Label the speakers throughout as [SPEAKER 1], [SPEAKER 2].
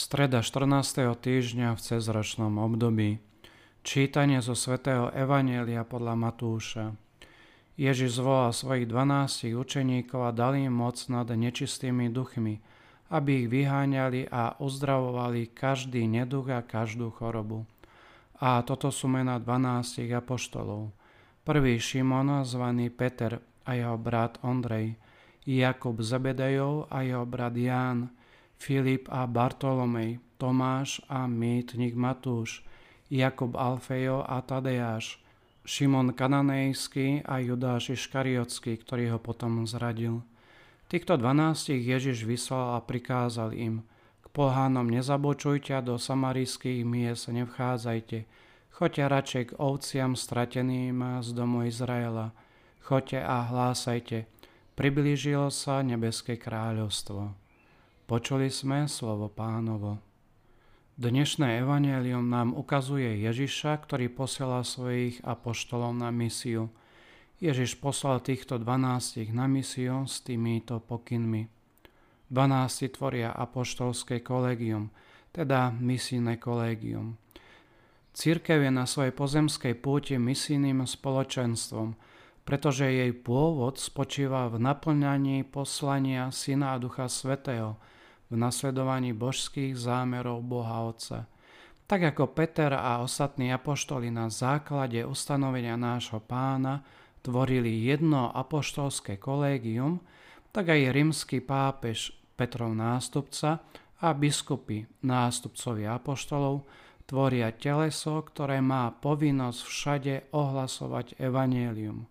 [SPEAKER 1] Streda 14. týždňa v cezročnom období. Čítanie zo svätého Evanielia podľa Matúša. Ježiš zvolal svojich dvanástich učeníkov a dal im moc nad nečistými duchmi, aby ich vyháňali a uzdravovali každý neduch a každú chorobu. A toto sú mena dvanástich apoštolov. Prvý Šimon, zvaný Peter a jeho brat Ondrej, Jakub Zebedejov a jeho brat Ján, Filip a Bartolomej, Tomáš a mýtnik Matúš, Jakub Alfejo a Tadeáš, Šimon Kananejský a Judáš Iškariotský, ktorý ho potom zradil. Týchto dvanástich Ježiš vyslal a prikázal im, k pohánom nezabočujte a do samarijských miest nevchádzajte, choďte radšej k ovciam strateným z domu Izraela, choďte a hlásajte, priblížilo sa nebeské kráľovstvo. Počuli sme slovo pánovo. Dnešné evanelium nám ukazuje Ježiša, ktorý posiela svojich apoštolov na misiu. Ježiš poslal týchto dvanástich na misiu s týmito pokynmi. Dvanácti tvoria apoštolské kolegium, teda misijné kolegium. Církev je na svojej pozemskej púti misijným spoločenstvom, pretože jej pôvod spočíva v naplňaní poslania Syna a Ducha Svetého – v nasledovaní božských zámerov Boha Otca. Tak ako Peter a ostatní apoštoli na základe ustanovenia nášho pána tvorili jedno apoštolské kolégium, tak aj rímsky pápež Petrov nástupca a biskupy nástupcovi apoštolov tvoria teleso, ktoré má povinnosť všade ohlasovať evanielium.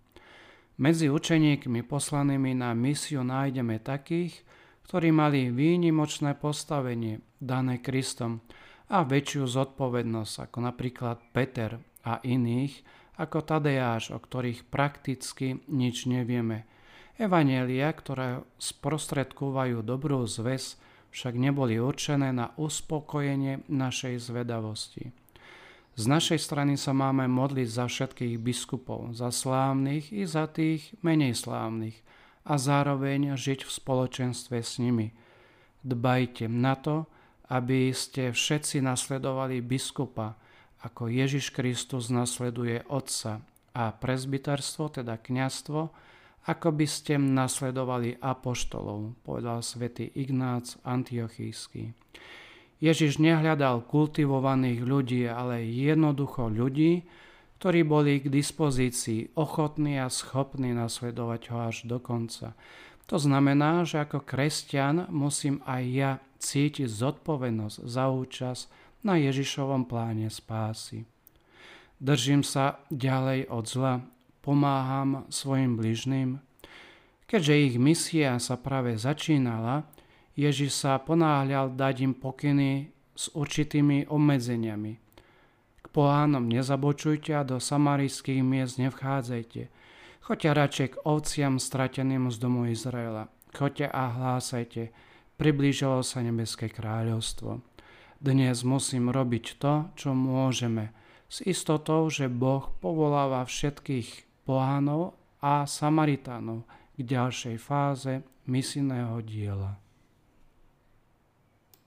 [SPEAKER 1] Medzi učeníkmi poslanými na misiu nájdeme takých, ktorí mali výnimočné postavenie dané Kristom a väčšiu zodpovednosť ako napríklad Peter a iných ako Tadeáš, o ktorých prakticky nič nevieme. Evanielia, ktoré sprostredkovajú dobrú zväz, však neboli určené na uspokojenie našej zvedavosti. Z našej strany sa máme modliť za všetkých biskupov, za slávnych i za tých menej slávnych, a zároveň žiť v spoločenstve s nimi. Dbajte na to, aby ste všetci nasledovali biskupa, ako Ježiš Kristus nasleduje Otca a prezbyterstvo, teda kňastvo, ako by ste nasledovali apoštolov, povedal svätý Ignác Antiochísky. Ježiš nehľadal kultivovaných ľudí, ale jednoducho ľudí, ktorí boli k dispozícii, ochotní a schopní nasledovať ho až do konca. To znamená, že ako kresťan musím aj ja cítiť zodpovednosť za účasť na Ježišovom pláne spásy. Držím sa ďalej od zla, pomáham svojim bližným. Keďže ich misia sa práve začínala, Ježiš sa ponáhľal dať im pokyny s určitými obmedzeniami – pohánom nezabočujte a do samarijských miest nevchádzajte. Choďte radšej k ovciam strateným z domu Izraela. Choďte a hlásajte, priblížilo sa nebeské kráľovstvo. Dnes musím robiť to, čo môžeme, s istotou, že Boh povoláva všetkých pohánov a Samaritánov k ďalšej fáze misijného diela.